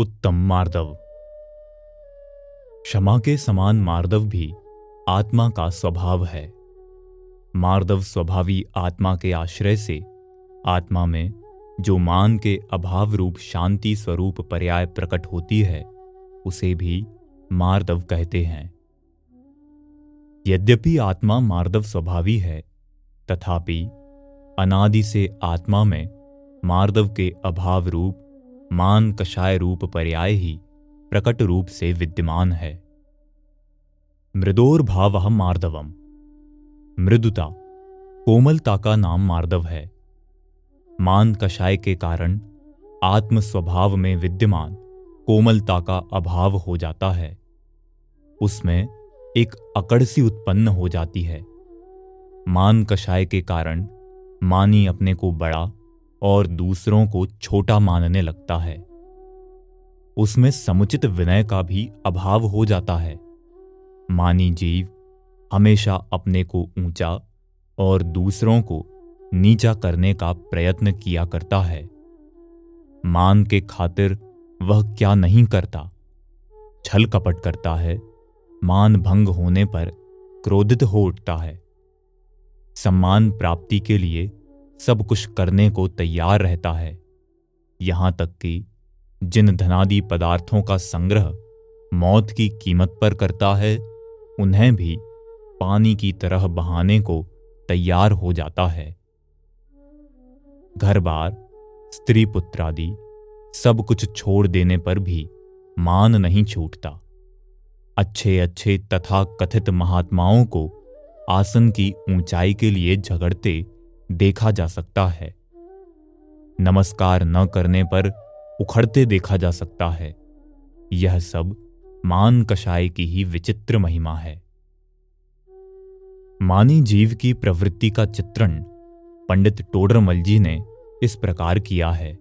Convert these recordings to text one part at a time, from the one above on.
उत्तम मार्दव। क्षमा के समान मार्दव भी आत्मा का स्वभाव है। मार्दव स्वभावी आत्मा के आश्रय से आत्मा में जो मान के अभाव रूप शांति स्वरूप पर्याय प्रकट होती है, उसे भी मार्दव कहते हैं। यद्यपि आत्मा मार्दव स्वभावी है, तथापि अनादि से आत्मा में मार्दव के अभाव रूप मान कषाय रूप पर्याय ही प्रकट रूप से विद्यमान है। मृदोर भाव मार्दवम। मृदुता, कोमलता का नाम मार्दव है। मान कषाय के कारण आत्म स्वभाव में विद्यमान कोमलता का अभाव हो जाता है। उसमें एक अकड़ सी उत्पन्न हो जाती है। मान कषाय के कारण मानी अपने को बड़ा और दूसरों को छोटा मानने लगता है। उसमें समुचित विनय का भी अभाव हो जाता है। मानी जीव हमेशा अपने को ऊँचा और दूसरों को नीचा करने का प्रयत्न किया करता है। मान के खातिर वह क्या नहीं करता? छल कपट करता है, मान भंग होने पर क्रोधित हो उठता है। सम्मान प्राप्ति के लिए सब कुछ करने को तैयार रहता है। यहाँ तक कि जिन धनादि पदार्थों का संग्रह मौत की कीमत पर करता है, उन्हें भी पानी की तरह बहाने को तैयार हो जाता है। घर बार स्त्री पुत्र आदि सब कुछ छोड़ देने पर भी मान नहीं छूटता। अच्छे अच्छे तथा कथित महात्माओं को आसन की ऊंचाई के लिए झगड़ते देखा जा सकता है। नमस्कार न करने पर उखड़ते देखा जा सकता है। यह सब मान कषाय की ही विचित्र महिमा है। मानी जीव की प्रवृत्ति का चित्रण पंडित टोडरमल जी ने इस प्रकार किया है।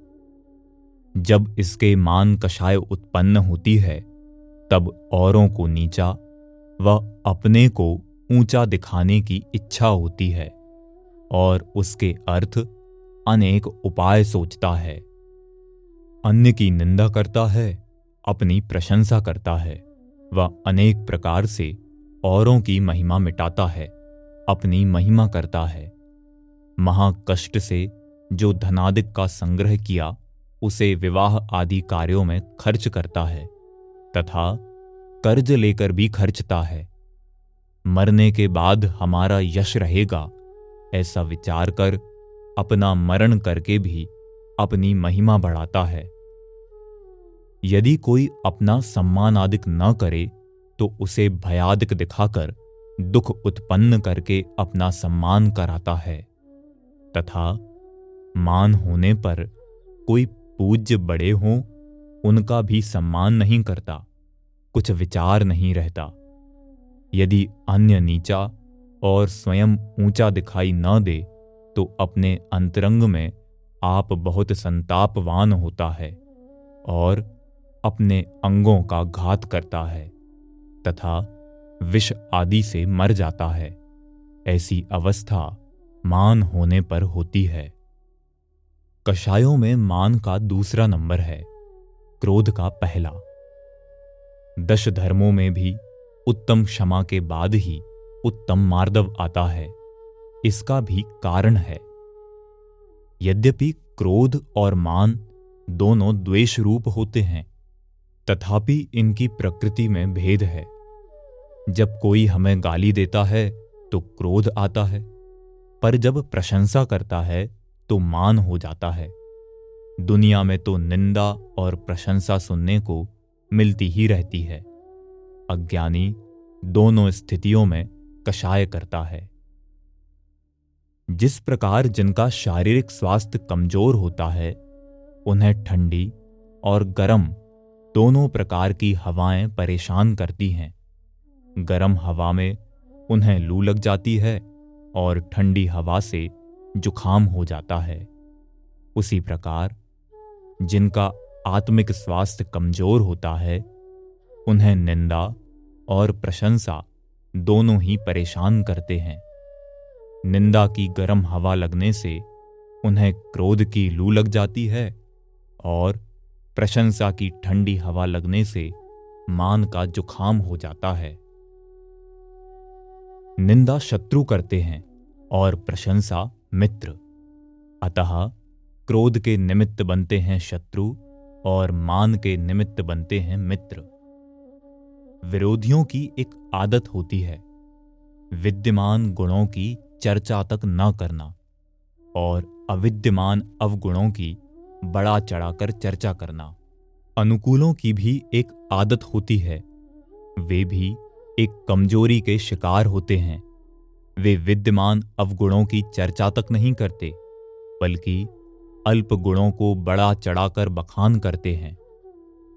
जब इसके मान कषाय उत्पन्न होती है, तब औरों को नीचा व अपने को ऊँचा दिखाने की इच्छा होती है। और उसके अर्थ अनेक उपाय सोचता है। अन्य की निंदा करता है, अपनी प्रशंसा करता है, वह अनेक प्रकार से औरों की महिमा मिटाता है, अपनी महिमा करता है। महाकष्ट से जो धनादिक का संग्रह किया, उसे विवाह आदि कार्यों में खर्च करता है, तथा कर्ज लेकर भी खर्चता है। मरने के बाद हमारा यश रहेगा। ऐसा विचार कर अपना मरण करके भी अपनी महिमा बढ़ाता है। यदि कोई अपना सम्मान आदिक न करे तो उसे भयादिक दिखाकर दुख उत्पन्न करके अपना सम्मान कराता है। तथा मान होने पर कोई पूज्य बड़े हों, उनका भी सम्मान नहीं करता, कुछ विचार नहीं रहता। यदि अन्य नीचा और स्वयं ऊँचा दिखाई न दे तो अपने अंतरंग में आप बहुत संतापवान होता है और अपने अंगों का घात करता है तथा विष आदि से मर जाता है। ऐसी अवस्था मान होने पर होती है। कषायों में मान का दूसरा नंबर है, क्रोध का पहला। दश धर्मों में भी उत्तम क्षमा के बाद ही उत्तम मार्दव आता है। इसका भी कारण है। यद्यपि क्रोध और मान दोनों द्वेष रूप होते हैं, तथापि इनकी प्रकृति में भेद है। जब कोई हमें गाली देता है तो क्रोध आता है। पर जब प्रशंसा करता है तो मान हो जाता है। दुनिया में तो निंदा और प्रशंसा सुनने को मिलती ही रहती है। अज्ञानी दोनों स्थितियों में कषाय करता है। जिस प्रकार जिनका शारीरिक स्वास्थ्य कमज़ोर होता है, उन्हें ठंडी और गर्म दोनों प्रकार की हवाएँ परेशान करती हैं। गर्म हवा में उन्हें लू लग जाती है और ठंडी हवा से जुखाम हो जाता है। उसी प्रकार जिनका आत्मिक स्वास्थ्य कमज़ोर होता है, उन्हें निंदा और प्रशंसा दोनों ही परेशान करते हैं। निंदा की गर्म हवा लगने से उन्हें क्रोध की लू लग जाती है और प्रशंसा की ठंडी हवा लगने से मान का जुखाम हो जाता है। निंदा शत्रु करते हैं और प्रशंसा मित्र। अतः क्रोध के निमित्त बनते हैं शत्रु और मान के निमित्त बनते हैं मित्र। विरोधियों की एक आदत होती है। विद्यमान गुणों की चर्चा तक न करना और अविद्यमान अवगुणों की बड़ा चढ़ाकर चर्चा करना। अनुकूलों की भी एक आदत होती है। वे भी एक कमज़ोरी के शिकार होते हैं। वे विद्यमान अवगुणों की चर्चा तक नहीं करते, बल्कि अल्प गुणों को बड़ा चढ़ाकर बखान करते हैं।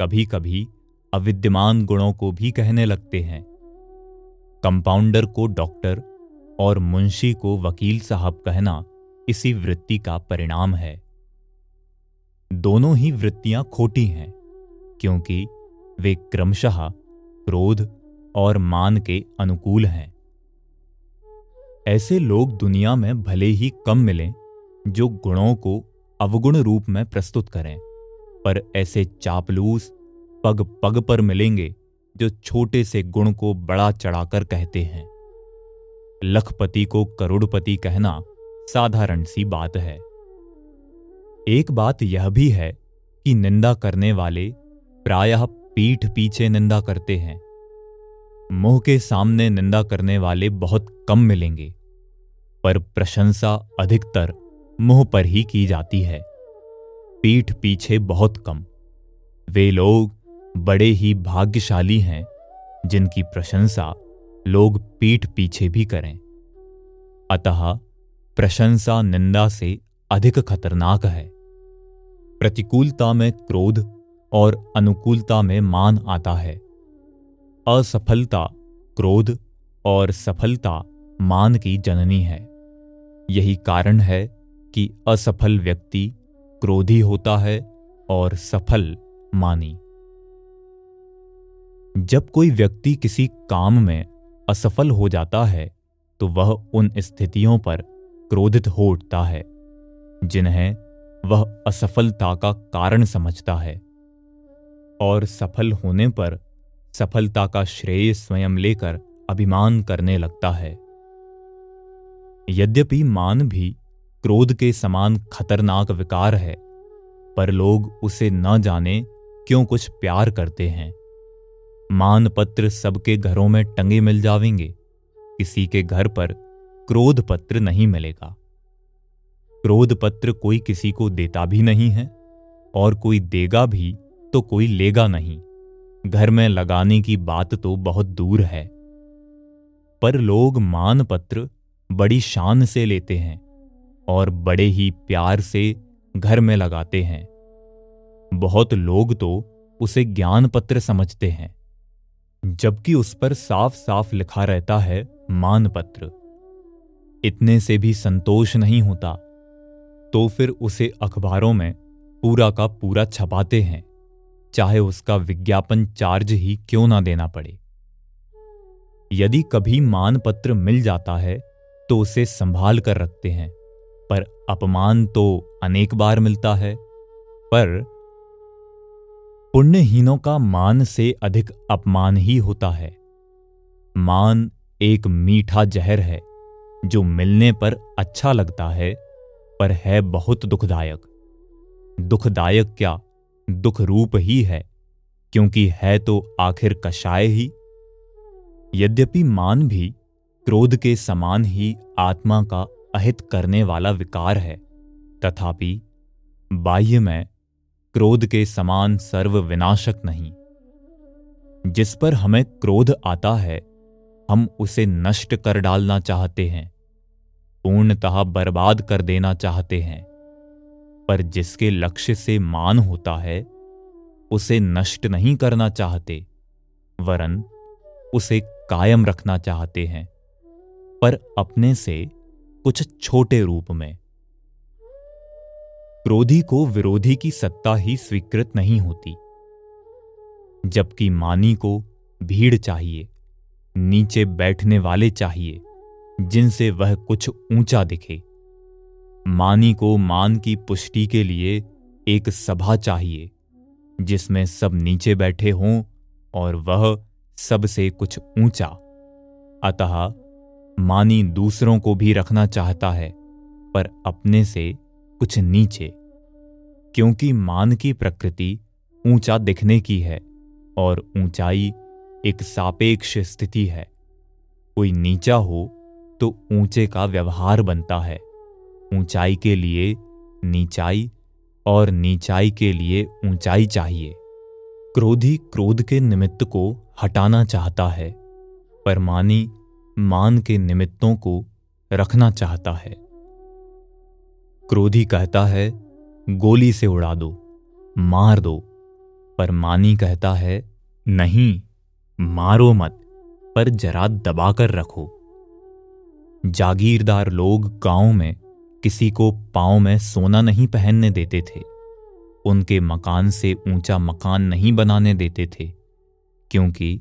कभी कभी अविद्यमान गुणों को भी कहने लगते हैं। कंपाउंडर को डॉक्टर और मुंशी को वकील साहब कहना इसी वृत्ति का परिणाम है। दोनों ही वृत्तियाँ खोटी हैं, क्योंकि वे क्रमशः क्रोध और मान के अनुकूल हैं। ऐसे लोग दुनिया में भले ही कम मिलें, जो गुणों को अवगुण रूप में प्रस्तुत करें, पर ऐसे चापलूस पग पग पर मिलेंगे, जो छोटे से गुण को बड़ा चढ़ाकर कहते हैं। लखपति को करोड़पति कहना साधारण सी बात है। एक बात यह भी है कि निंदा करने वाले प्रायः पीठ पीछे निंदा करते हैं। मुँह के सामने निंदा करने वाले बहुत कम मिलेंगे, पर प्रशंसा अधिकतर मुँह पर ही की जाती है। पीठ पीछे बहुत कम। वे लोग बड़े ही भाग्यशाली हैं, जिनकी प्रशंसा लोग पीठ पीछे भी करें। अतः प्रशंसा निंदा से अधिक खतरनाक है। प्रतिकूलता में क्रोध और अनुकूलता में मान आता है। असफलता क्रोध और सफलता मान की जननी है। यही कारण है कि असफल व्यक्ति क्रोधी होता है और सफल मानी। जब कोई व्यक्ति किसी काम में असफल हो जाता है तो वह उन स्थितियों पर क्रोधित हो उठता है, जिन्हें वह असफलता का कारण समझता है। और सफल होने पर सफलता का श्रेय स्वयं लेकर अभिमान करने लगता है। यद्यपि मान भी क्रोध के समान खतरनाक विकार है, पर लोग उसे न जाने क्यों कुछ प्यार करते हैं। मान पत्र सबके घरों में टंगे मिल जावेंगे। किसी के घर पर क्रोध पत्र नहीं मिलेगा। क्रोध पत्र कोई किसी को देता भी नहीं है, और कोई देगा भी तो कोई लेगा नहीं। घर में लगाने की बात तो बहुत दूर है। पर लोग मान पत्र बड़ी शान से लेते हैं, और बड़े ही प्यार से घर में लगाते हैं। बहुत लोग तो उसे ज्ञान पत्र समझते हैं। जबकि उस पर साफ़ साफ़ लिखा रहता है, मानपत्र। इतने से भी संतोष नहीं होता। तो फिर उसे अखबारों में पूरा का पूरा छपाते हैं, चाहे उसका विज्ञापन चार्ज ही क्यों ना देना पड़े। यदि कभी मानपत्र मिल जाता है तो उसे संभाल कर रखते हैं, पर अपमान तो अनेक बार मिलता है, पर पुण्यहीनों का मान से अधिक अपमान ही होता है। मान एक मीठा जहर है, जो मिलने पर अच्छा लगता है, पर है बहुत दुखदायक। दुखदायक क्या? दुख रूप ही है, क्योंकि है तो आखिर कषाय ही? यद्यपि मान भी क्रोध के समान ही आत्मा का अहित करने वाला विकार है, तथापि बाह्य में क्रोध के समान सर्व विनाशक नहीं। जिस पर हमें क्रोध आता है, हम उसे नष्ट कर डालना चाहते हैं, पूर्णतः बर्बाद कर देना चाहते हैं। पर जिसके लक्ष्य से मान होता है, उसे नष्ट नहीं करना चाहते, वरन उसे कायम रखना चाहते हैं। पर अपने से कुछ छोटे रूप में क्रोधी को विरोधी की सत्ता ही स्वीकृत नहीं होती। जबकि मानी को भीड़ चाहिए, नीचे बैठने वाले चाहिए, जिनसे वह कुछ ऊँचा दिखे। मानी को मान की पुष्टि के लिए एक सभा चाहिए, जिसमें सब नीचे बैठे हों और वह सबसे कुछ ऊँचा। अतः मानी दूसरों को भी रखना चाहता है, पर अपने से कुछ नीचे, क्योंकि मान की प्रकृति ऊँचा दिखने की है और ऊंचाई एक सापेक्ष स्थिति है। कोई नीचा हो तो ऊँचे का व्यवहार बनता है। ऊंचाई के लिए नीचाई और नीचाई के लिए ऊंचाई चाहिए। क्रोधी क्रोध के निमित्त को हटाना चाहता है परमानी मान के निमित्तों को रखना चाहता है। क्रोधी कहता है, गोली से उड़ा दो, मार दो। पर मानी कहता है, नहीं, मारो मत, पर जरा दबाकर रखो। जागीरदार लोग गाँव में किसी को पाँव में सोना नहीं पहनने देते थे। उनके मकान से ऊँचा मकान नहीं बनाने देते थे, क्योंकि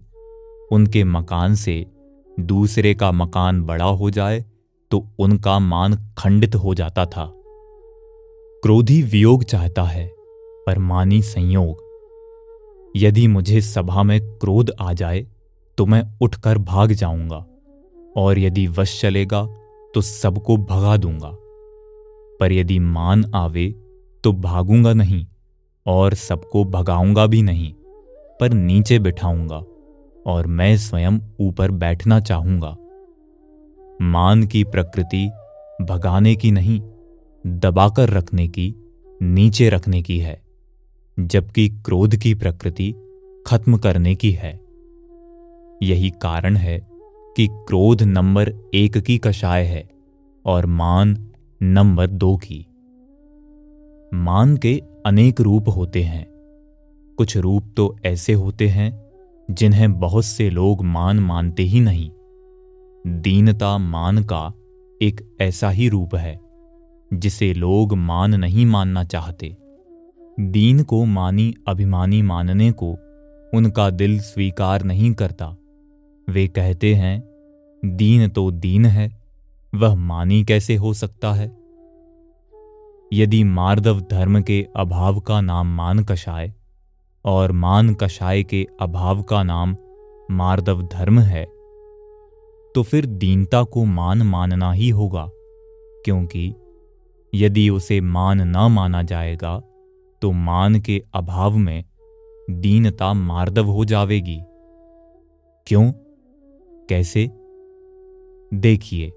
उनके मकान से दूसरे का मकान बड़ा हो जाए तो उनका मान खंडित हो जाता था। क्रोधी वियोग चाहता है, पर मानी संयोग। यदि मुझे सभा में क्रोध आ जाए तो मैं उठकर भाग जाऊँगा, और यदि वश चलेगा तो सबको भगा दूँगा। पर यदि मान आवे तो भागूँगा नहीं, और सबको भगाऊँगा भी नहीं, पर नीचे बिठाऊँगा, और मैं स्वयं ऊपर बैठना चाहूँगा। मान की प्रकृति भगाने की नहीं दबाकर रखने की, नीचे रखने की है, जबकि क्रोध की प्रकृति खत्म करने की है। यही कारण है कि क्रोध नंबर एक की कषाय है और मान नंबर दो की। मान के अनेक रूप होते हैं। कुछ रूप तो ऐसे होते हैं जिन्हें बहुत से लोग मान मानते ही नहीं। दीनता मान का एक ऐसा ही रूप है। जिसे लोग मान नहीं मानना चाहते। दीन को मानी अभिमानी मानने को उनका दिल स्वीकार नहीं करता। वे कहते हैं, दीन तो दीन है, वह मानी कैसे हो सकता है? यदि मार्दव धर्म के अभाव का नाम मान कषाय और मान कषाय के अभाव का नाम मार्दव धर्म है तो फिर दीनता को मान मानना ही होगा, क्योंकि यदि उसे मान न माना जाएगा तो मान के अभाव में दीनता मार्दव हो जाएगी क्यों? कैसे? देखिए,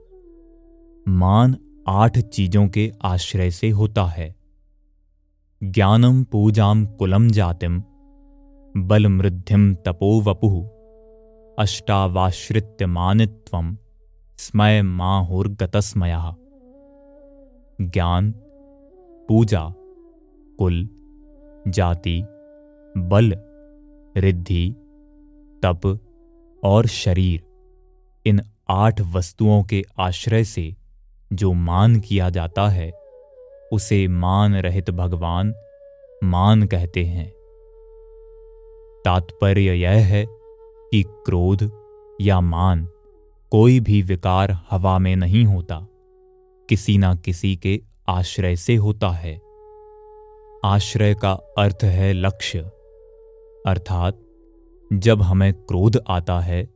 मान आठ चीज़ों के आश्रय से होता है। ज्ञानम पूजाम कुलम जातिम बल मृद्धिम तपो वपु अष्टावाश्रित्य मानित्व स्मय माहुर्गतस्मय। ज्ञान, पूजा, कुल, जाति, बल, रिद्धि, तप और शरीर, इन आठ वस्तुओं के आश्रय से जो मान किया जाता है, उसे मान रहित भगवान मान कहते हैं। तात्पर्य यह है कि क्रोध या मान कोई भी विकार हवा में नहीं होता। किसी ना किसी के आश्रय से होता है। आश्रय का अर्थ है लक्ष्य। अर्थात, जब हमें क्रोध आता है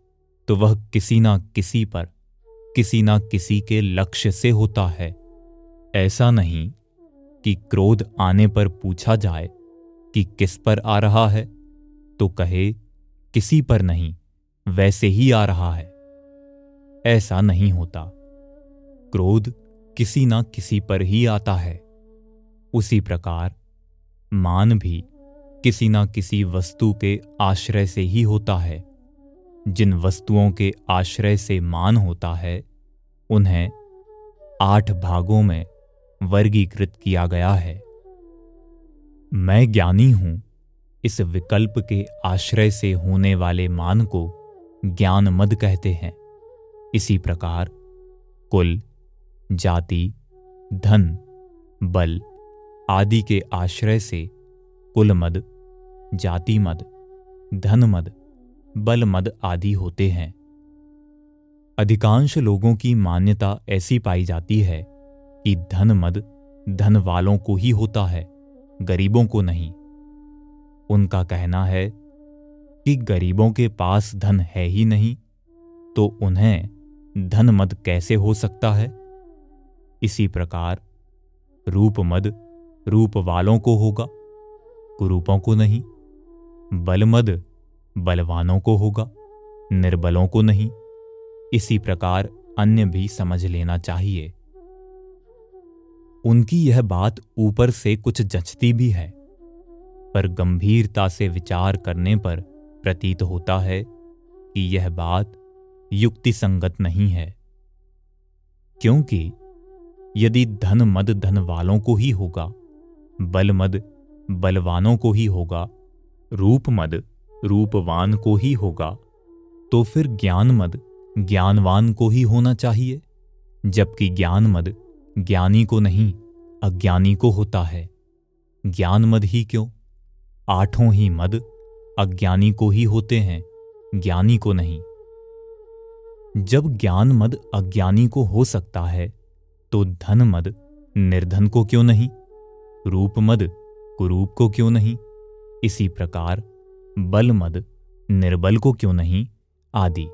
तो वह किसी ना किसी पर, किसी ना किसी के लक्ष्य से होता है। ऐसा नहीं कि क्रोध आने पर पूछा जाए कि किस पर आ रहा है तो कहे, किसी पर नहीं, वैसे ही आ रहा है। ऐसा नहीं होता। क्रोध किसी ना किसी पर ही आता है। उसी प्रकार, मान भी किसी ना किसी वस्तु के आश्रय से ही होता है। जिन वस्तुओं के आश्रय से मान होता है, उन्हें आठ भागों में वर्गीकृत किया गया है। मैं ज्ञानी हूँ, इस विकल्प के आश्रय से होने वाले मान को ज्ञान मद कहते हैं। इसी प्रकार, कुल जाति, धन, बल आदि के आश्रय से कुल मद जाति मद धन मद बल मद आदि होते हैं। अधिकांश लोगों की मान्यता ऐसी पाई जाती है कि धन मद धन वालों को ही होता है, गरीबों को नहीं। उनका कहना है कि गरीबों के पास धन है ही नहीं तो उन्हें धन मद कैसे हो सकता है? इसी प्रकार रूप मद रूप वालों को होगा, कुरूपों को नहीं बल मद बलवानों को होगा, निर्बलों को नहीं। इसी प्रकार अन्य भी समझ लेना चाहिए। उनकी यह बात ऊपर से कुछ जचती भी है, पर गंभीरता से विचार करने पर प्रतीत होता है कि यह बात युक्ति संगत नहीं है, क्योंकि यदि धन मद धन वालों को ही होगा, बल मद बलवानों को ही होगा, रूप मद रूपवान को ही होगा तो फिर ज्ञान मद ज्ञानवान को ही होना चाहिए, जबकि ज्ञान मद ज्ञानी को नहीं, अज्ञानी को होता है। ज्ञान मद ही क्यों? आठों ही मद अज्ञानी को ही होते हैं, ज्ञानी को नहीं। जब ज्ञान मद अज्ञानी को हो सकता है तो धन मद, निर्धन को क्यों नहीं? रूप मद, कुरूप को क्यों नहीं? इसी प्रकार बल मद, निर्बल को क्यों नहीं? आदि।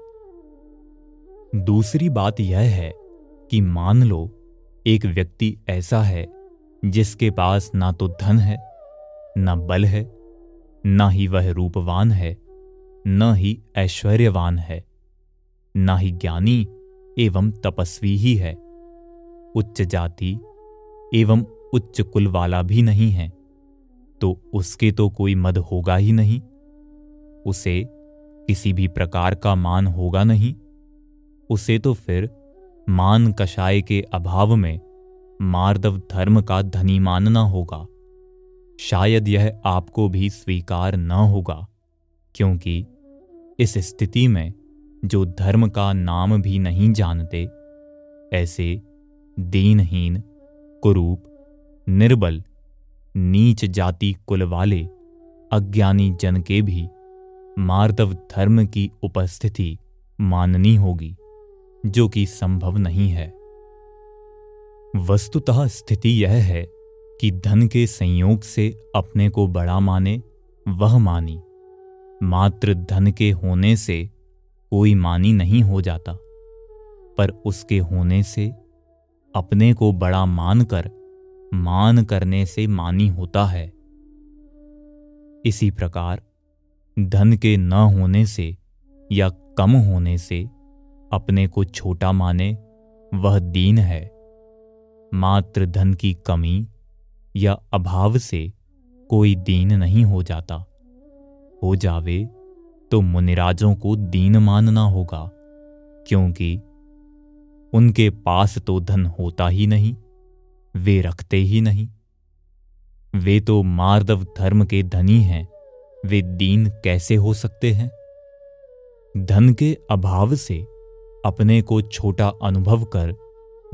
दूसरी बात यह है कि मान लो, एक व्यक्ति ऐसा है, जिसके पास ना तो धन है, ना बल है, न ही वह रूपवान है, न ही ऐश्वर्यवान है, न ही ज्ञानी एवं तपस्वी ही है। उच्च जाति एवं उच्च कुल वाला भी नहीं है तो उसके तो कोई मद होगा ही नहीं, उसे किसी भी प्रकार का मान होगा नहीं, उसे तो फिर मान कषाय के अभाव में मार्दव धर्म का धनी मानना होगा। शायद यह आपको भी स्वीकार न होगा, क्योंकि इस स्थिति में जो धर्म का नाम भी नहीं जानते, ऐसे दीनहीन, कुरूप, निर्बल, नीच जाति कुल वाले, अज्ञानी जन के भी मार्दव धर्म की उपस्थिति माननी होगी, जो कि संभव नहीं है। वस्तुतः स्थिति यह है कि धन के संयोग से अपने को बड़ा माने, वह मानी। मात्र धन के होने से कोई मानी नहीं हो जाता, पर उसके होने से अपने को बड़ा मानकर, मान करने से मानी होता है। इसी प्रकार, धन के न होने से या कम होने से अपने को छोटा माने, वह दीन है। मात्र धन की कमी या अभाव से कोई दीन नहीं हो जाता। हो जावे तो मुनिराजों को दीन मानना होगा, क्योंकि उनके पास तो धन होता ही नहीं, वे रखते ही नहीं। वे तो मार्दव धर्म के धनी हैं, वे दीन कैसे हो सकते हैं? धन के अभाव से अपने को छोटा अनुभव कर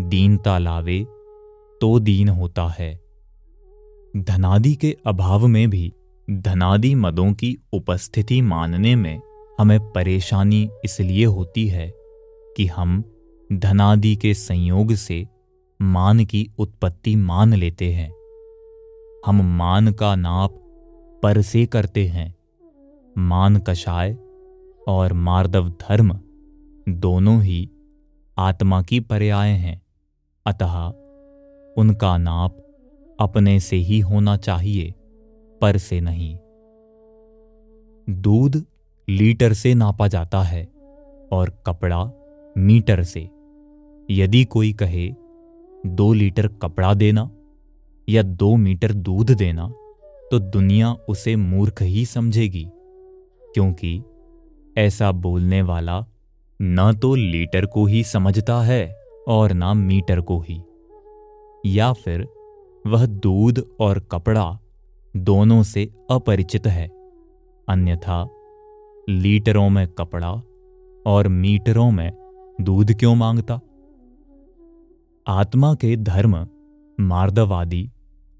दीनता लावे तो दीन होता है। धनादि के अभाव में भी धनादि मदों की उपस्थिति मानने में हमें परेशानी इसलिए होती है कि हम धनादि के संयोग से मान की उत्पत्ति मान लेते हैं। हम मान का नाप पर से करते हैं। मान कषाय और मार्दव धर्म दोनों ही आत्मा की पर्याय हैं। अतः उनका नाप अपने से ही होना चाहिए, पर से नहीं। दूध लीटर से नापा जाता है और कपड़ा मीटर से। यदि कोई कहे, दो लीटर कपड़ा देना या दो मीटर दूध देना तो दुनिया उसे मूर्ख ही समझेगी, क्योंकि ऐसा बोलने वाला न तो लीटर को ही समझता है और ना मीटर को ही। या फिर वह दूध और कपड़ा दोनों से अपरिचित है, अन्यथा लीटरों में कपड़ा और मीटरों में दूध क्यों माँगता? आत्मा के धर्म, मार्दवादि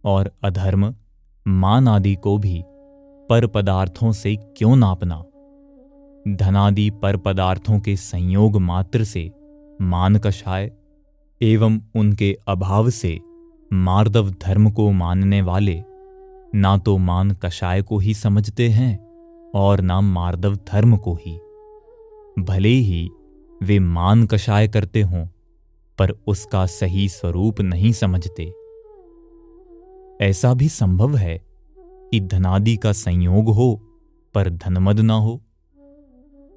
और अधर्म, मान आदि को भी पर पदार्थों से क्यों नापना? धनादि पर पदार्थों के संयोग मात्र से मान कषाय एवं उनके अभाव से मार्दव धर्म को मानने वाले ना तो मान कषाय को ही समझते हैं और ना मार्दव धर्म को ही। भले ही वे मान कषाय करते हों पर उसका सही स्वरूप नहीं समझते। ऐसा भी संभव है कि धनादि का संयोग हो, पर धनमद ना हो।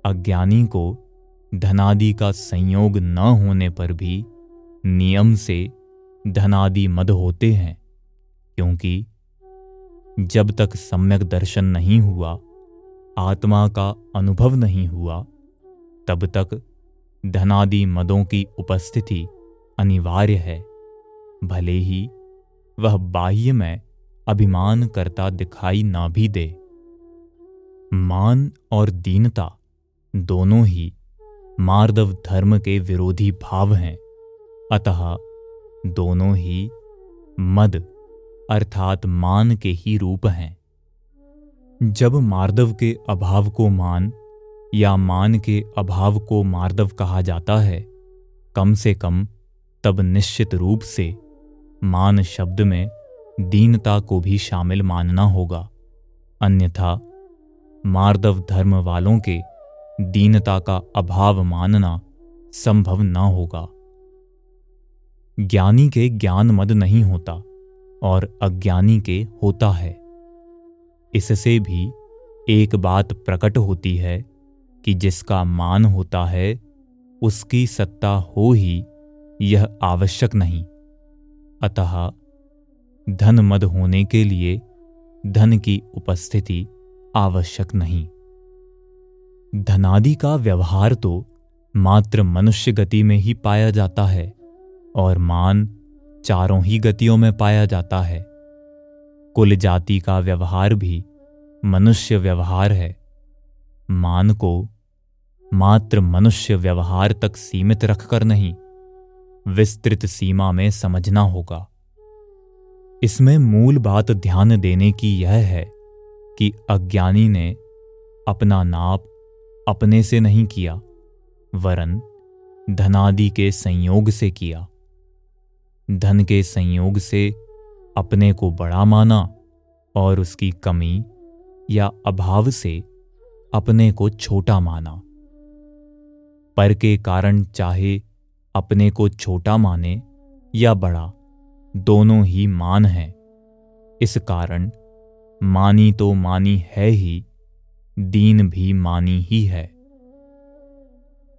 अज्ञानी को धनादि का संयोग न होने पर भी नियम से धनादि मद होते हैं, क्योंकि जब तक सम्यक दर्शन नहीं हुआ, आत्मा का अनुभव नहीं हुआ, तब तक धनादि मदों की उपस्थिति अनिवार्य है। भले ही वह बाह्य में अभिमान करता दिखाई ना भी दे। मान और दीनता दोनों ही मार्दव धर्म के विरोधी भाव हैं। अतः दोनों ही मद अर्थात मान के ही रूप हैं। जब मार्दव के अभाव को मान या मान के अभाव को मार्दव कहा जाता है, कम से कम तब निश्चित रूप से मान शब्द में दीनता को भी शामिल मानना होगा। अन्यथा मार्दव धर्म वालों के दीनता का अभाव मानना संभव न होगा। ज्ञानी के ज्ञान मद नहीं होता और अज्ञानी के होता है। इससे भी एक बात प्रकट होती है कि जिसका मान होता है, उसकी सत्ता हो ही यह आवश्यक नहीं। अतः धन मद होने के लिए धन की उपस्थिति आवश्यक नहीं। धनादि का व्यवहार तो मात्र मनुष्य गति में ही पाया जाता है और मान चारों ही गतियों में पाया जाता है। कुल जाति का व्यवहार भी मनुष्य व्यवहार है। मान को मात्र मनुष्य व्यवहार तक सीमित रखकर नहीं विस्तृत सीमा में समझना होगा। इसमें मूल बात ध्यान देने की यह है कि अज्ञानी ने अपना नाप अपने से नहीं किया, वरन धनादि के संयोग से किया। धन के संयोग से अपने को बड़ा माना और उसकी कमी या अभाव से अपने को छोटा माना। पर के कारण चाहे अपने को छोटा माने या बड़ा, दोनों ही मान हैं। इस कारण मानी तो मानी है ही, दीन भी मानी ही है।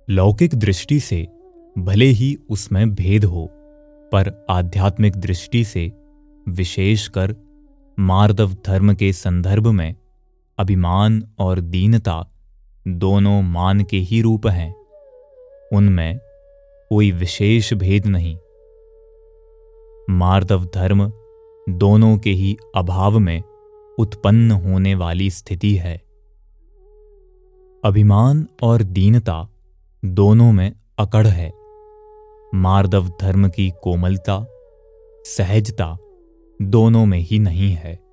लौकिक दृष्टि से भले ही उसमें भेद हो, पर आध्यात्मिक दृष्टि से विशेषकर मार्दव धर्म के संदर्भ में अभिमान और दीनता दोनों मान के ही रूप हैं। उनमें कोई विशेष भेद नहीं। मार्दव धर्म दोनों के ही अभाव में उत्पन्न होने वाली स्थिति है। अभिमान और दीनता दोनों में अकड़ है। मार्दव धर्म की कोमलता, सहजता दोनों में ही नहीं है।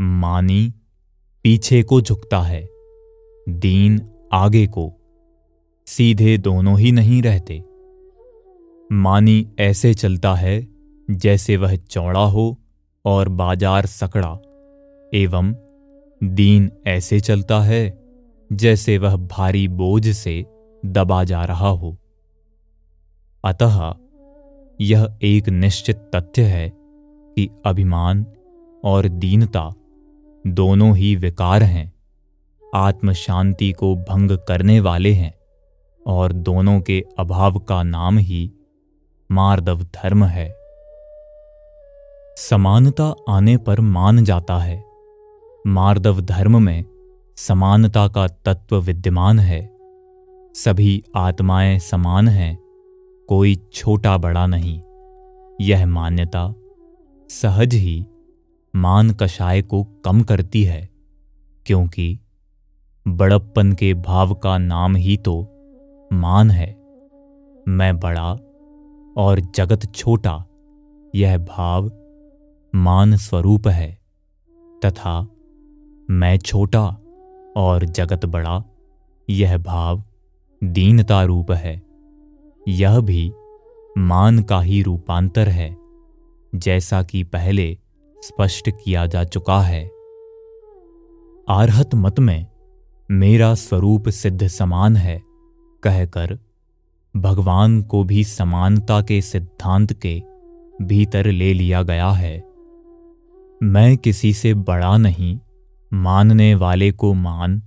मानी पीछे को झुकता है, दीन आगे को। सीधे दोनों ही नहीं रहते। मानी ऐसे चलता है, जैसे वह चौड़ा हो और बाज़ार सकड़ा। एवं दीन ऐसे चलता है, जैसे वह भारी बोझ से दबा जा रहा हो। अतः यह एक निश्चित तथ्य है कि अभिमान और दीनता दोनों ही विकार हैं आत्म शांति को भंग करने वाले हैं। और दोनों के अभाव का नाम ही मार्दव धर्म है। समानता आने पर मान जाता है। मार्दव धर्म में समानता का तत्व विद्यमान है। सभी आत्माएँ समान हैं, कोई छोटा बड़ा नहीं। यह मान्यता सहज ही मान कषाय को कम करती है, क्योंकि बड़प्पन के भाव का नाम ही तो मान है। मैं बड़ा और जगत छोटा, यह भाव मान स्वरूप है। तथा मैं छोटा और जगत बड़ा, यह भाव दीनता रूप है। यह भी मान का ही रूपांतर है, जैसा कि पहले स्पष्ट किया जा चुका है। आरहत मत में मेरा स्वरूप सिद्ध समान है। कहकर भगवान को भी समानता के सिद्धांत के भीतर ले लिया गया है। मैं किसी से बड़ा नहीं, मानने वाले को मान,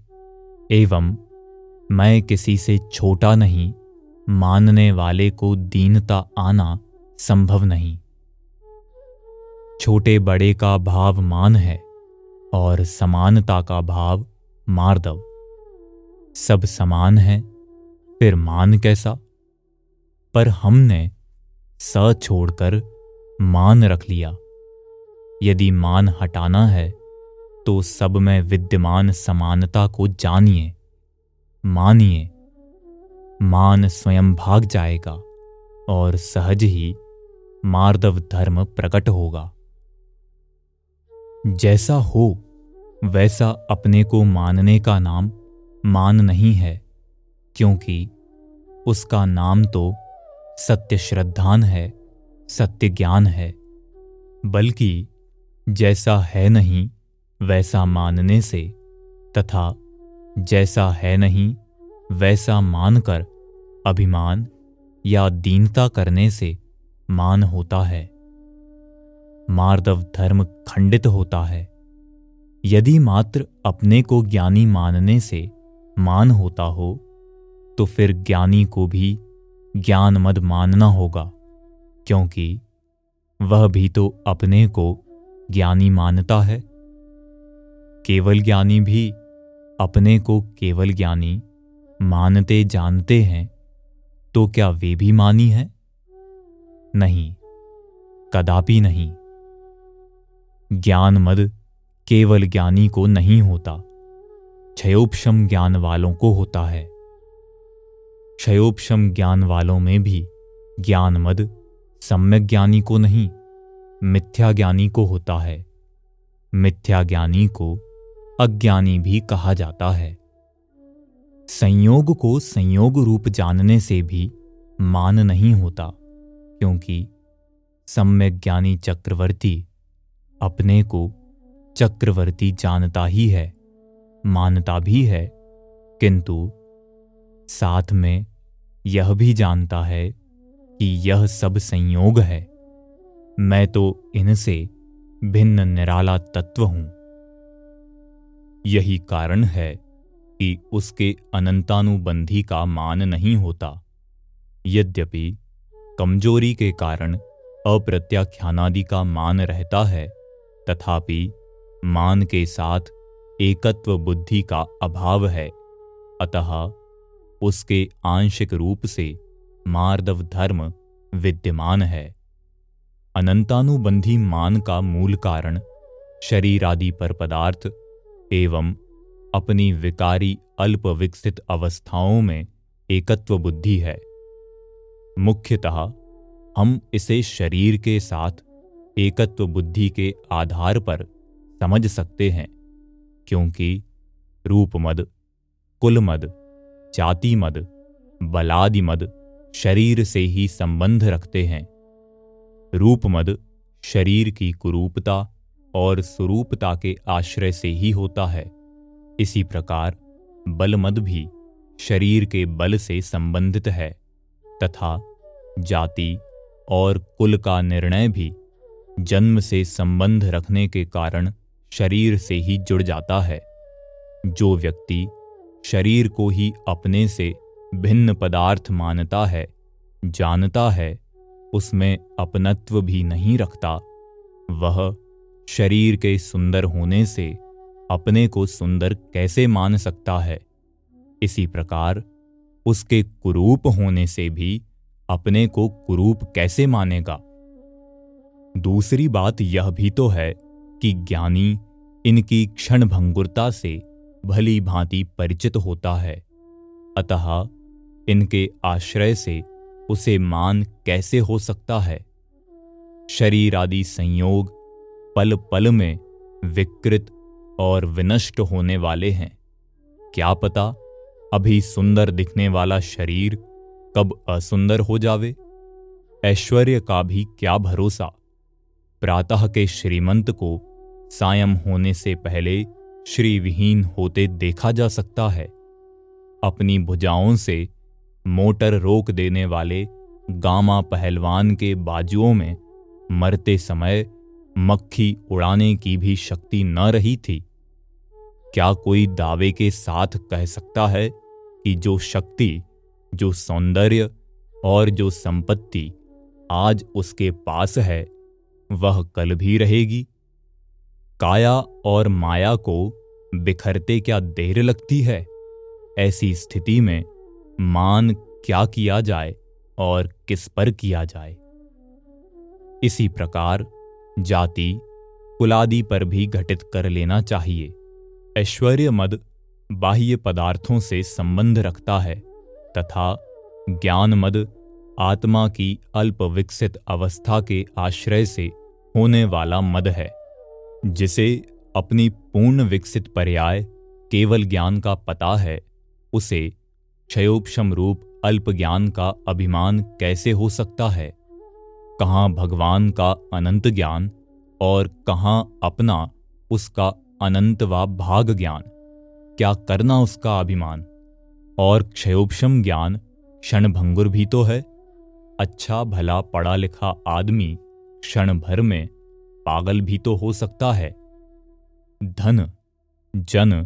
एवं मैं किसी से छोटा नहीं, मानने वाले को दीनता आना संभव नहीं। छोटे बड़े का भाव मान है और समानता का भाव मार्दव। सब समान है फिर मान कैसा? पर हमने स छोड़कर मान रख लिया। यदि मान हटाना है तो सब में विद्यमान समानता को जानिए। मानिए, मान स्वयं भाग जाएगा और सहज ही मार्दव धर्म प्रकट होगा। जैसा हो, वैसा अपने को मानने का नाम मान नहीं है। क्योंकि उसका नाम तो सत्य श्रद्धान है सत्य ज्ञान है, बल्कि जैसा है नहीं, वैसा मानने से तथा जैसा है नहीं, वैसा मानकर अभिमान या दीनता करने से मान होता है। मार्दव धर्म खंडित होता है। यदि मात्र अपने को ज्ञानी मानने से मान होता हो तो फिर ज्ञानी को भी ज्ञान मद मानना होगा, क्योंकि वह भी तो अपने को ज्ञानी मानता है। केवल ज्ञानी भी अपने को केवल ज्ञानी मानते जानते हैं तो क्या वे भी मानी है? नहीं, कदापि नहीं। ज्ञान मद केवल ज्ञानी को नहीं होता क्षयोपम ज्ञान वालों को होता है। क्षयोपम ज्ञान वालों में भी ज्ञान मद सम्यक ज्ञानी को नहीं, मिथ्या ज्ञानी को होता है। मिथ्या ज्ञानी को अज्ञानी भी कहा जाता है। संयोग को संयोग रूप जानने से भी मान नहीं होता, क्योंकि सम्यक ज्ञानी चक्रवर्ती अपने को चक्रवर्ती जानता ही है, मानता भी है, किंतु साथ में यह भी जानता है कि यह सब संयोग है। मैं तो इनसे भिन्न निराला तत्व हूँ। यही कारण है कि उसके अनंतानुबंधी का मान नहीं होता। यद्यपि कमज़ोरी के कारण अप्रत्याख्यानादि का मान रहता है, तथापि मान के साथ एकत्व बुद्धि का अभाव है। अतः उसके आंशिक रूप से मार्दव धर्म विद्यमान है। अनंतानुबंधी मान का मूल कारण शरीर आदि पर पदार्थ एवं अपनी विकारी अल्प विकसित अवस्थाओं में एकत्व बुद्धि है। मुख्यतः हम इसे शरीर के साथ एकत्व बुद्धि के आधार पर समझ सकते हैं, क्योंकि रूपमद, कुलमद जातिमद, बलादिमद, शरीर से ही संबंध रखते हैं। रूपमद, शरीर की कुरूपता और स्वरूपता के आश्रय से ही होता है। इसी प्रकार, बलमद भी शरीर के बल से संबंधित है, तथा जाति और कुल का निर्णय भी जन्म से संबंध रखने के कारण शरीर से ही जुड़ जाता है। जो व्यक्ति शरीर को ही अपने से भिन्न पदार्थ मानता है, जानता है, उसमें अपनत्व भी नहीं रखता। वह शरीर के सुंदर होने से अपने को सुंदर कैसे मान सकता है? इसी प्रकार उसके कुरूप होने से भी अपने को कुरूप कैसे मानेगा? दूसरी बात यह भी तो है कि ज्ञानी इनकी क्षण भंगुरता से भली भांति परिचित होता है। अतः इनके आश्रय से उसे मान कैसे हो सकता है? शरीर आदि संयोग पल पल में विकृत और विनष्ट होने वाले हैं। क्या पता अभी सुंदर दिखने वाला शरीर कब असुंदर हो जावे? ऐश्वर्य का भी क्या भरोसा? प्रातः के श्रीमंत को सायं होने से पहले श्रीविहीन होते देखा जा सकता है। अपनी भुजाओं से मोटर रोक देने वाले गामा पहलवान के बाजुओं में मरते समय मक्खी उड़ाने की भी शक्ति न रही थी। क्या कोई दावे के साथ कह सकता है कि जो शक्ति, जो सौंदर्य और जो संपत्ति आज उसके पास है, वह कल भी रहेगी? काया और माया को बिखरते क्या देर लगती है? ऐसी स्थिति में मान क्या किया जाए और किस पर किया जाए? इसी प्रकार जाति कुलादि पर भी घटित कर लेना चाहिए। ऐश्वर्य मद बाह्य पदार्थों से संबंध रखता है तथा ज्ञान मद आत्मा की अल्प विकसित अवस्था के आश्रय से होने वाला मद है। जिसे अपनी पूर्ण विकसित पर्याय, केवल ज्ञान का पता है, उसे क्षयोपम रूप अल्प ज्ञान का अभिमान कैसे हो सकता है? कहाँ भगवान का अनंत ज्ञान और कहाँ अपना उसका अनंत व भाग ज्ञान? क्या करना उसका अभिमान? और क्षयोपम ज्ञान क्षण भंगुर भी तो है। अच्छा भला पढ़ा लिखा आदमी क्षण भर में पागल भी तो हो सकता है। धन, जन,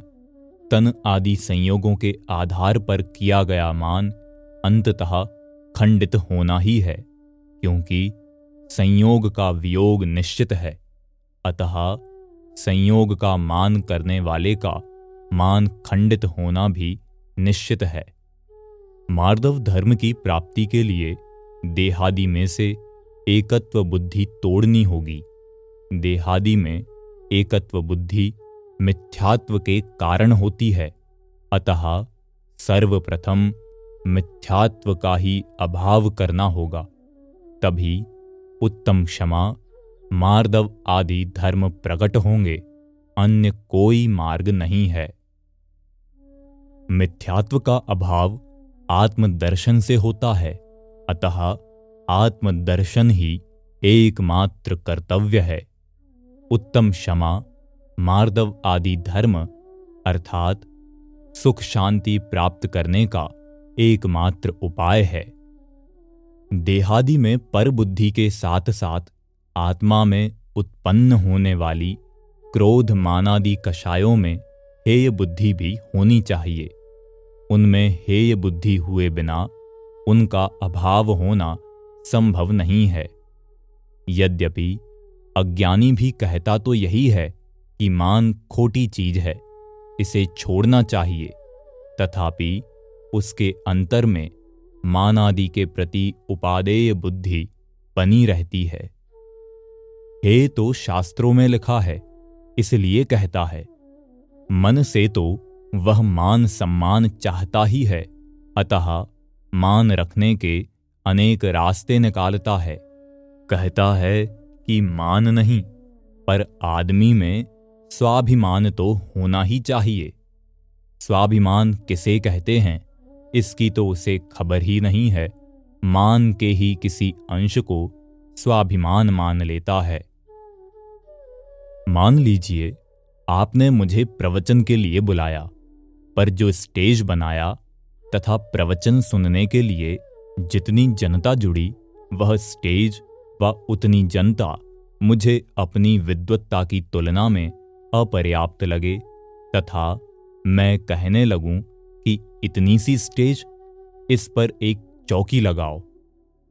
तन आदि संयोगों के आधार पर किया गया मान अंततः खंडित होना ही है, क्योंकि संयोग का वियोग निश्चित है। अतः संयोग का मान करने वाले का मान खंडित होना भी निश्चित है। मार्दव धर्म की प्राप्ति के लिए देहादि में से एकत्व बुद्धि तोड़नी होगी। देहादि में एकत्व बुद्धि मिथ्यात्व के कारण होती है। अतः सर्वप्रथम मिथ्यात्व का ही अभाव करना होगा। तभी उत्तम क्षमा, मार्दव आदि धर्म प्रकट होंगे, अन्य कोई मार्ग नहीं है। मिथ्यात्व का अभाव आत्मदर्शन से होता है। अतः आत्मदर्शन ही एकमात्र कर्तव्य है। उत्तम क्षमा, मार्दव आदि धर्म, अर्थात सुख शांति प्राप्त करने का एकमात्र उपाय है। देहादि में पर बुद्धि के साथ साथ आत्मा में उत्पन्न होने वाली क्रोध मानादि कषायों में हेय बुद्धि भी होनी चाहिए। उनमें हेय बुद्धि हुए बिना उनका अभाव होना संभव नहीं है। यद्यपि अज्ञानी भी कहता तो यही है कि मान खोटी चीज़ है, इसे छोड़ना चाहिए। तथापि उसके अंतर में मान आदि के प्रति उपादेय बुद्धि बनी रहती है। हे तो शास्त्रों में लिखा है, इसलिए कहता है, मन से तो वह मान सम्मान चाहता ही है, अतः मान रखने के अनेक रास्ते निकालता है। कहता है कि मान नहीं, पर आदमी में स्वाभिमान तो होना ही चाहिए। स्वाभिमान किसे कहते हैं, इसकी तो उसे खबर ही नहीं है। मान के ही किसी अंश को स्वाभिमान मान लेता है। मान लीजिए, आपने मुझे प्रवचन के लिए बुलाया, पर जो स्टेज बनाया तथा प्रवचन सुनने के लिए जितनी जनता जुड़ी, वह स्टेज व उतनी जनता मुझे अपनी विद्वत्ता की तुलना में अपर्याप्त लगे, तथा मैं कहने लगूं कि इतनी सी स्टेज इस पर एक चौकी लगाओ।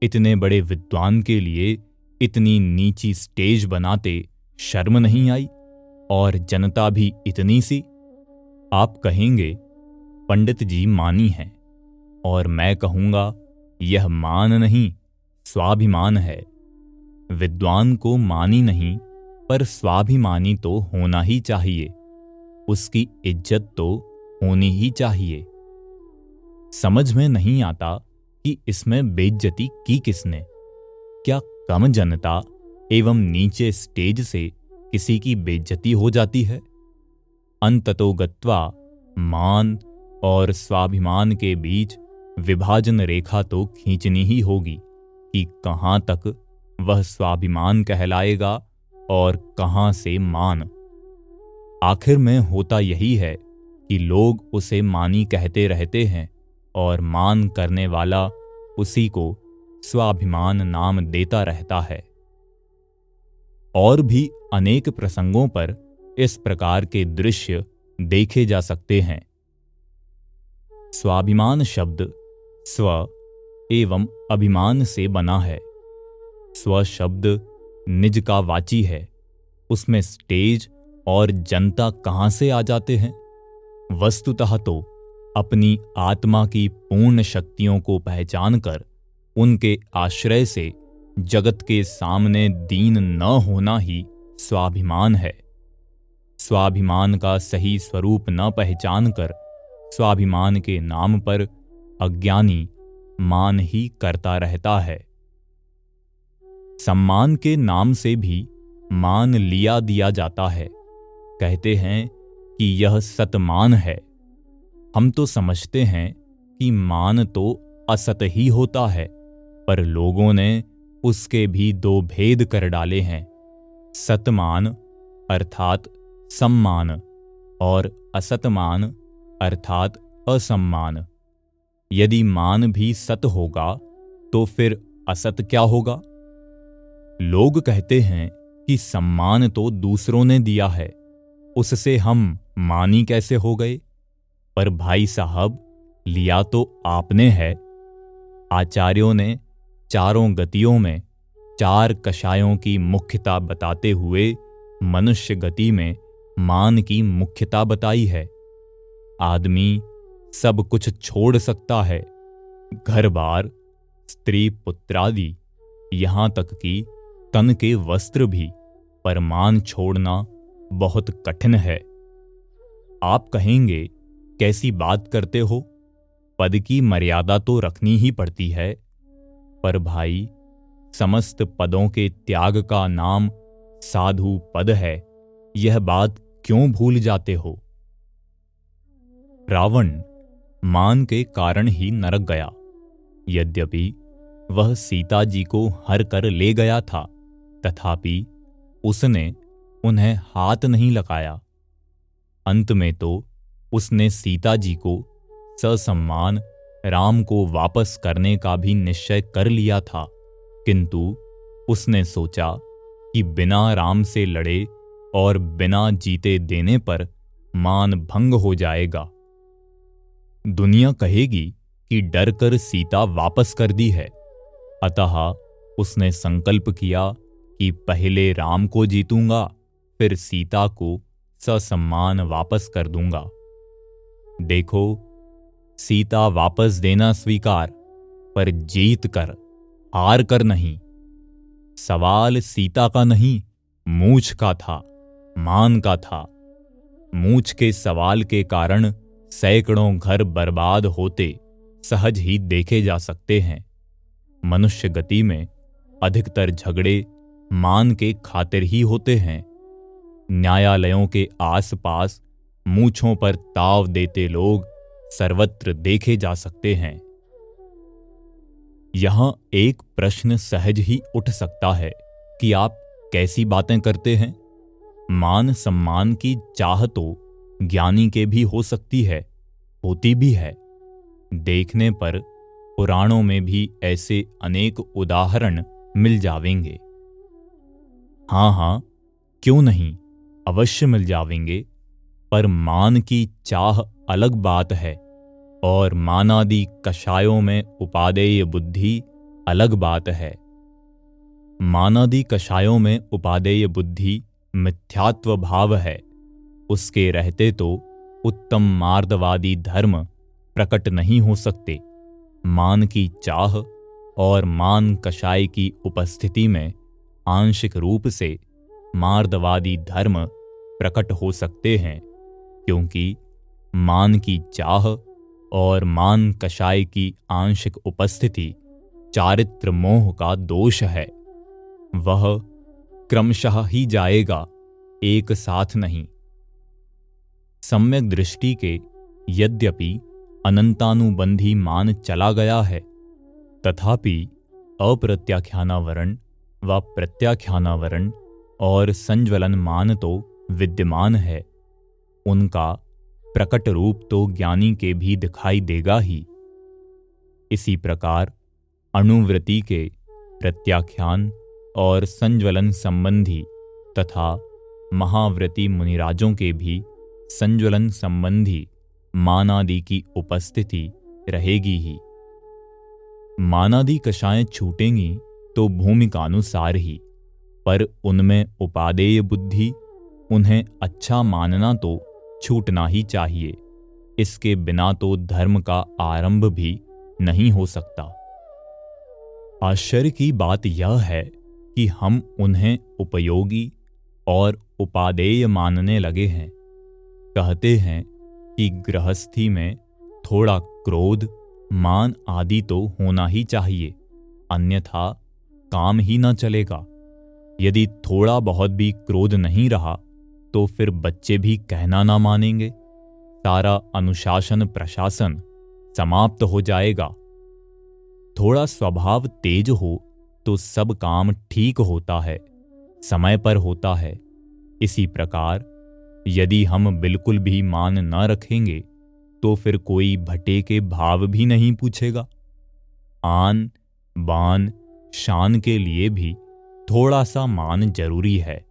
इतने बड़े विद्वान के लिए इतनी नीची स्टेज बनाते शर्म नहीं आई, और जनता भी इतनी सी। आप कहेंगे, पंडित जी मानी है, और मैं कहूँगा, यह मान नहीं, स्वाभिमान है। विद्वान को मानी नहीं, पर स्वाभिमानी तो होना ही चाहिए। उसकी इज़्ज़त तो होनी ही चाहिए। समझ में नहीं आता कि इसमें बेज्जती की किसने। क्या कम जनता एवं नीचे स्टेज से किसी की बेज्जती हो जाती है? अंततो गत्वा मान और स्वाभिमान के बीच विभाजन रेखा तो खींचनी ही होगी कि कहाँ तक वह स्वाभिमान कहलाएगा और कहाँ से मान। आखिर में होता यही है कि लोग उसे मानी कहते रहते हैं और मान करने वाला उसी को स्वाभिमान नाम देता रहता है। और भी अनेक प्रसंगों पर इस प्रकार के दृश्य देखे जा सकते हैं। स्वाभिमान शब्द स्व एवं अभिमान से बना है। स्व शब्द निज का वाची है। उसमें स्टेज और जनता कहाँ से आ जाते हैं? वस्तुतः तो अपनी आत्मा की पूर्ण शक्तियों को पहचान कर उनके आश्रय से जगत के सामने दीन न होना ही स्वाभिमान है। स्वाभिमान का सही स्वरूप न पहचान कर स्वाभिमान के नाम पर अज्ञानी मान ही करता रहता है। सम्मान के नाम से भी मान लिया दिया जाता है। कहते हैं कि यह सतमान है। हम तो समझते हैं कि मान तो असत ही होता है, पर लोगों ने उसके भी दो भेद कर डाले हैं। सतमान अर्थात सम्मान और असतमान अर्थात असम्मान। यदि मान भी सत होगा तो फिर असत क्या होगा? लोग कहते हैं कि सम्मान तो दूसरों ने दिया है, उससे हम मानी कैसे हो गए? पर भाई साहब, लिया तो आपने है। आचार्यों ने चारों गतियों में, चार कषायों की मुख्यता बताते हुए मनुष्य गति में मान की मुख्यता बताई है। आदमी सब कुछ छोड़ सकता है। घर बार, स्त्री पुत्रादि, यहाँ तक कि तन के वस्त्र भी परमान छोड़ना बहुत कठिन है। आप कहेंगे, कैसी बात करते हो? पद की मर्यादा तो रखनी ही पड़ती है। पर भाई, समस्त पदों के त्याग का नाम साधु पद है। यह बात क्यों भूल जाते हो? रावण मान के कारण ही नरक गया। यद्यपि वह सीता जी को हर कर ले गया था। तथापि उसने उन्हें हाथ नहीं लगाया। अंत में तो उसने सीता जी को ससम्मान, राम को वापस करने का भी निश्चय कर लिया था। किंतु उसने सोचा कि बिना राम से लड़े और बिना जीते देने पर मान भंग हो जाएगा। दुनिया कहेगी कि डर कर सीता वापस कर दी है। अतः उसने संकल्प किया कि पहले राम को जीतूँगा, फिर सीता को ससम्मान वापस कर दूँगा। देखो, सीता वापस देना स्वीकार, पर जीत कर हार कर नहीं। सवाल सीता का नहीं, मूछ का था, मान का था। मूछ के सवाल के कारण सैकड़ों घर बर्बाद होते, सहज ही देखे जा सकते हैं। मनुष्य गति में अधिकतर झगड़े मान के खातिर ही होते हैं। न्यायालयों के आसपास मूछों पर ताव देते लोग सर्वत्र देखे जा सकते हैं। यहाँ एक प्रश्न सहज ही उठ सकता है कि आप कैसी बातें करते हैं। मान सम्मान की चाह तो ज्ञानी के भी हो सकती है, होती भी है। देखने पर पुराणों में भी ऐसे अनेक उदाहरण मिल जावेंगे। हाँ हाँ, क्यों नहीं? अवश्य मिल जावेंगे। पर मान की चाह अलग बात है और मानादि कषायों में उपादेय बुद्धि अलग बात है। मानादि कषायों में उपादेय बुद्धि मिथ्यात्व भाव है। उसके रहते तो उत्तम मार्दवादी धर्म प्रकट नहीं हो सकते। मान की चाह और मान कषाय की उपस्थिति में आंशिक रूप से मार्दवादी धर्म प्रकट हो सकते हैं, क्योंकि मान की चाह और मान कषाय की आंशिक उपस्थिति चारित्र मोह का दोष है। वह क्रमशः ही जाएगा, एक साथ नहीं। सम्यक दृष्टि के यद्यपि अनंतानुबंधी मान चला गया है, तथापि अप्रत्याख्यानावरण व प्रत्याख्यानावरण और संज्वलन मान तो विद्यमान है। उनका प्रकट रूप तो ज्ञानी के भी दिखाई देगा ही। इसी प्रकार अणुवृत्ति के प्रत्याख्यान और संज्वलन संबंधी तथा महाव्रती मुनिराजों के भी संज्वलन संबंधी मानादि की उपस्थिति रहेगी ही। मानादि कषाएँ छूटेंगी तो भूमिकानुसार ही। पर उनमें उपादेय बुद्धि, उन्हें अच्छा मानना तो छूटना ही चाहिए। इसके बिना तो धर्म का आरंभ भी नहीं हो सकता। आश्चर्य की बात यह है कि हम उन्हें उपयोगी और उपादेय मानने लगे हैं। कहते हैं कि गृहस्थी में थोड़ा क्रोध, मान आदि तो होना ही चाहिए। अन्यथा काम ही ना चलेगा। यदि थोड़ा बहुत भी क्रोध नहीं रहा तो फिर बच्चे भी कहना ना मानेंगे। सारा अनुशासन प्रशासन समाप्त हो जाएगा। थोड़ा स्वभाव तेज हो तो सब काम ठीक होता है, समय पर होता है। इसी प्रकार, यदि हम बिल्कुल भी मान न रखेंगे तो फिर कोई भटे के भाव भी नहीं पूछेगा। आन, बान शान के लिए भी थोड़ा सा मान ज़रूरी है।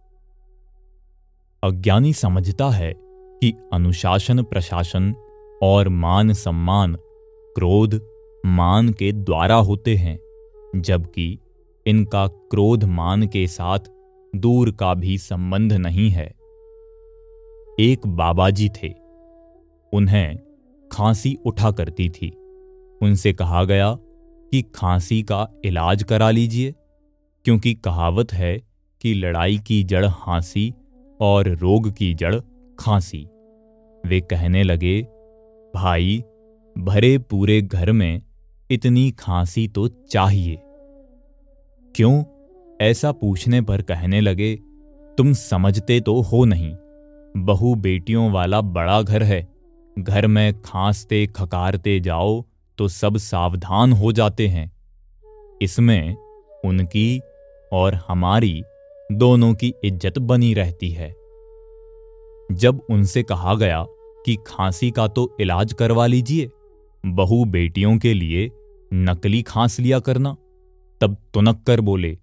अज्ञानी समझता है कि अनुशासन, प्रशासन और मान सम्मान क्रोध, मान के द्वारा होते हैं, जबकि इनका क्रोध मान के साथ दूर का भी संबंध नहीं है। एक बाबाजी थे। उन्हें खांसी उठा करती थी। उनसे कहा गया कि खांसी का इलाज करा लीजिए, क्योंकि कहावत है कि लड़ाई की जड़ हांसी और रोग की जड़ खांसी। वे कहने लगे, भाई, भरे पूरे घर में इतनी खांसी तो चाहिए। क्यों? ऐसा पूछने पर कहने लगे, तुम समझते तो हो नहीं। बहु बेटियों वाला बड़ा घर है। घर में खांसते, खकारते जाओ तो सब सावधान हो जाते हैं। इसमें उनकी और हमारी दोनों की इज़्ज़त बनी रहती है। जब उनसे कहा गया कि खांसी का तो इलाज करवा लीजिए, बहु बेटियों के लिए नकली खांस लिया करना, तब तुनक कर बोले,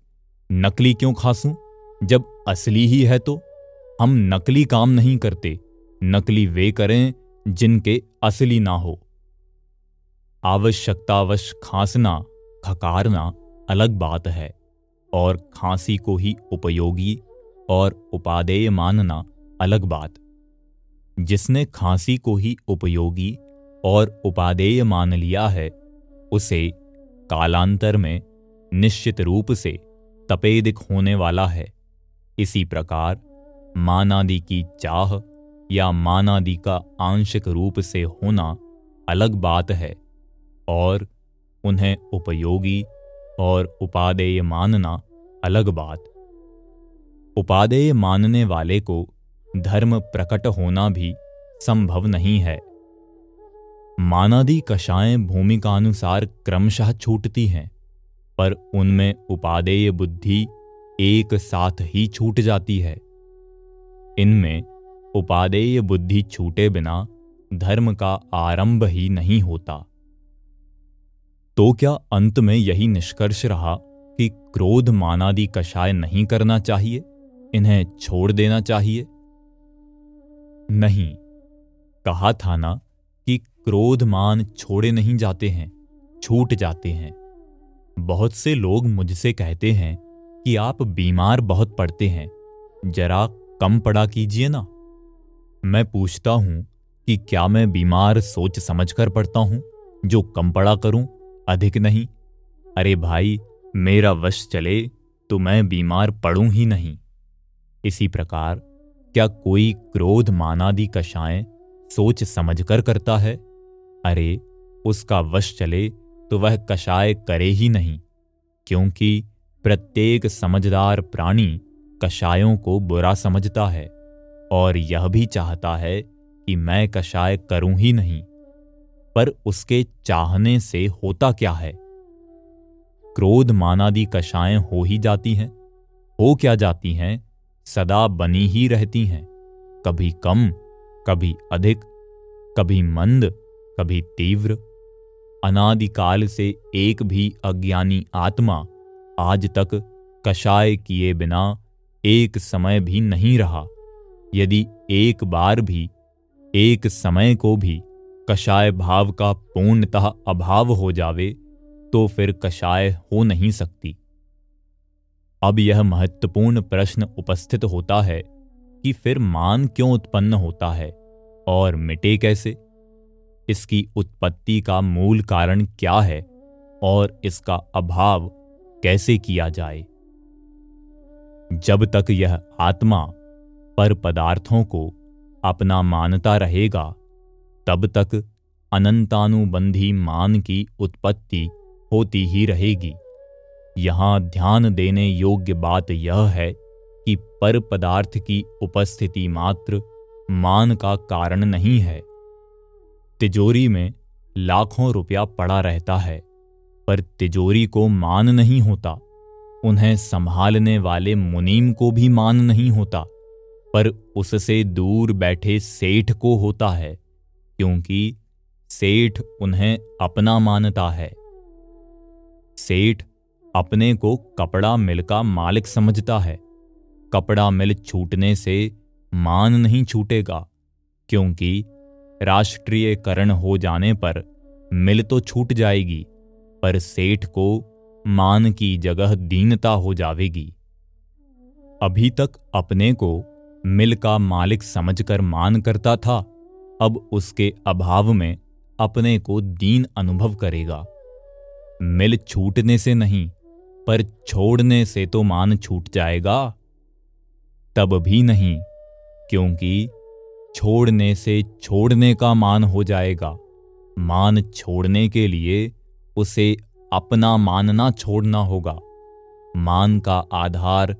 नकली क्यों खांसूं? जब असली ही है तो हम नकली काम नहीं करते, नकली वे करें जिनके असली ना हो। आवश्यकतावश खांसना, खकारना अलग बात है और खांसी को ही उपयोगी और उपादेय मानना अलग बात। जिसने खांसी को ही उपयोगी और उपादेय मान लिया है, उसे कालांतर में निश्चित रूप से तपेदिक होने वाला है। इसी प्रकार मानादि की चाह या मानादि का आंशिक रूप से होना अलग बात है। और उन्हें उपयोगी और उपादेय मानना अलग बात। उपादेय मानने वाले को धर्म प्रकट होना भी संभव नहीं है। मानादि कषाएँ भूमिकानुसार क्रमशः छूटती हैं, पर उनमें उपादेय बुद्धि एक साथ ही छूट जाती है। इनमें उपादेय बुद्धि छूटे बिना धर्म का आरंभ ही नहीं होता। तो क्या अंत में यही निष्कर्ष रहा कि क्रोध मानादि कषाय नहीं करना चाहिए? इन्हें छोड़ देना चाहिए? नहीं। कहा था ना कि क्रोध मान छोड़े नहीं जाते हैं, छूट जाते हैं। बहुत से लोग मुझसे कहते हैं कि आप बीमार बहुत पड़ते हैं। जरा कम पड़ा कीजिए ना। मैं पूछता हूँ कि क्या मैं बीमार सोच समझकर पड़ता हूँ, जो कम पड़ा करूँ? अधिक नहीं। अरे भाई, मेरा वश चले तो मैं बीमार पड़ूं ही नहीं। इसी प्रकार, क्या कोई क्रोध मानादि कषाएँ सोच समझकर करता है? अरे, उसका वश चले तो वह कषाय करे ही नहीं, क्योंकि प्रत्येक समझदार प्राणी कषायों को बुरा समझता है, और यह भी चाहता है कि मैं कषाय करूँ ही नहीं। पर उसके चाहने से होता क्या है? क्रोध मानादि कषाएँ हो ही जाती हैं, हो क्या जाती हैं, सदा बनी ही रहती हैं। कभी कम, कभी अधिक, कभी मंद, कभी तीव्र। अनादिकाल से एक भी अज्ञानी आत्मा आज तक कषाय किए बिना एक समय भी नहीं रहा। यदि एक बार भी, एक समय को भी कषाय भाव का पूर्णतः अभाव हो जावे तो फिर कषाय हो नहीं सकती। अब यह महत्वपूर्ण प्रश्न उपस्थित होता है कि फिर मान क्यों उत्पन्न होता है और मिटे कैसे? इसकी उत्पत्ति का मूल कारण क्या है और इसका अभाव कैसे किया जाए? जब तक यह आत्मा पर पदार्थों को अपना मानता रहेगा तब तक अनंतानुबंधी मान की उत्पत्ति होती ही रहेगी। यहाँ ध्यान देने योग्य बात यह है कि पर पदार्थ की उपस्थिति मात्र मान का कारण नहीं है। तिजोरी में लाखों रुपया पड़ा रहता है, पर तिजोरी को मान नहीं होता। उन्हें संभालने वाले मुनीम को भी मान नहीं होता, पर उससे दूर बैठे सेठ को होता है। क्योंकि सेठ उन्हें अपना मानता है। सेठ अपने को कपड़ा मिल का मालिक समझता है। कपड़ा मिल छूटने से मान नहीं छूटेगा, क्योंकि राष्ट्रीयकरण हो जाने पर मिल तो छूट जाएगी, पर सेठ को मान की जगह दीनता हो जाएगी अभी तक अपने को मिल का मालिक समझकर मान करता था अब उसके अभाव में अपने को दीन अनुभव करेगा। मिल छूटने से नहीं, पर छोड़ने से तो मान छूट जाएगा। तब भी नहीं, क्योंकि छोड़ने से छोड़ने का मान हो जाएगा। मान छोड़ने के लिए उसे अपना मानना छोड़ना होगा। मान का आधार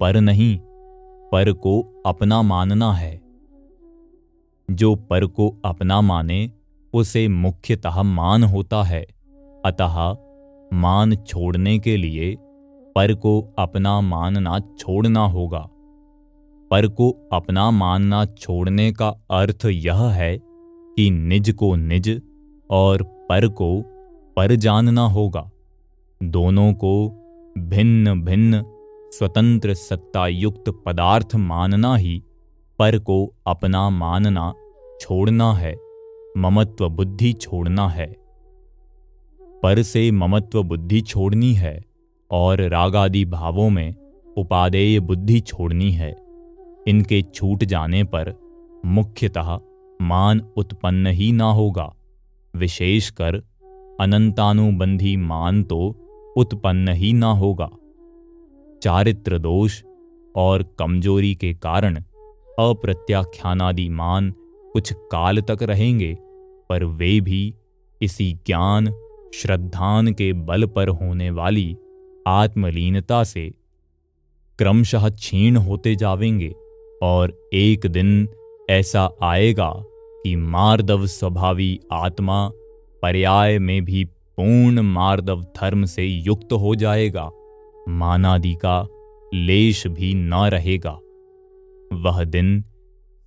पर नहीं, पर को अपना मानना है। जो पर को अपना माने, उसे मुख्यतः मान होता है। अतः मान छोड़ने के लिए पर को अपना मानना छोड़ना होगा। पर को अपना मानना छोड़ने का अर्थ यह है कि निज को निज और पर को पर जानना होगा। दोनों को भिन्न भिन्न स्वतंत्र सत्तायुक्त पदार्थ मानना ही पर को अपना मानना छोड़ना है, ममत्व बुद्धि छोड़ना है। पर से ममत्व बुद्धि छोड़नी है और राग आदि भावों में उपादेय बुद्धि छोड़नी है, इनके छूट जाने पर मुख्यतः मान उत्पन्न ही ना होगा। विशेषकर अनंतानुबंधी मान तो उत्पन्न ही ना होगा। चारित्र दोष और कमज़ोरी के कारण अप्रत्याख्यानादि मान कुछ काल तक रहेंगे, पर वे भी इसी ज्ञान, श्रद्धान के बल पर होने वाली आत्मलीनता से क्रमशः क्षीण होते जावेंगे और एक दिन ऐसा आएगा कि मार्दव स्वभावी आत्मा पर्याय में भी पूर्ण मार्दव धर्म से युक्त हो जाएगा, मानादि का लेश भी न रहेगा। वह दिन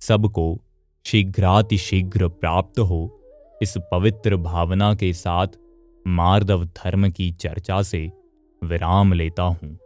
सबको शीघ्रातिशीघ्र प्राप्त हो। इस पवित्र भावना के साथ मार्दव धर्म की चर्चा से विराम लेता हूँ।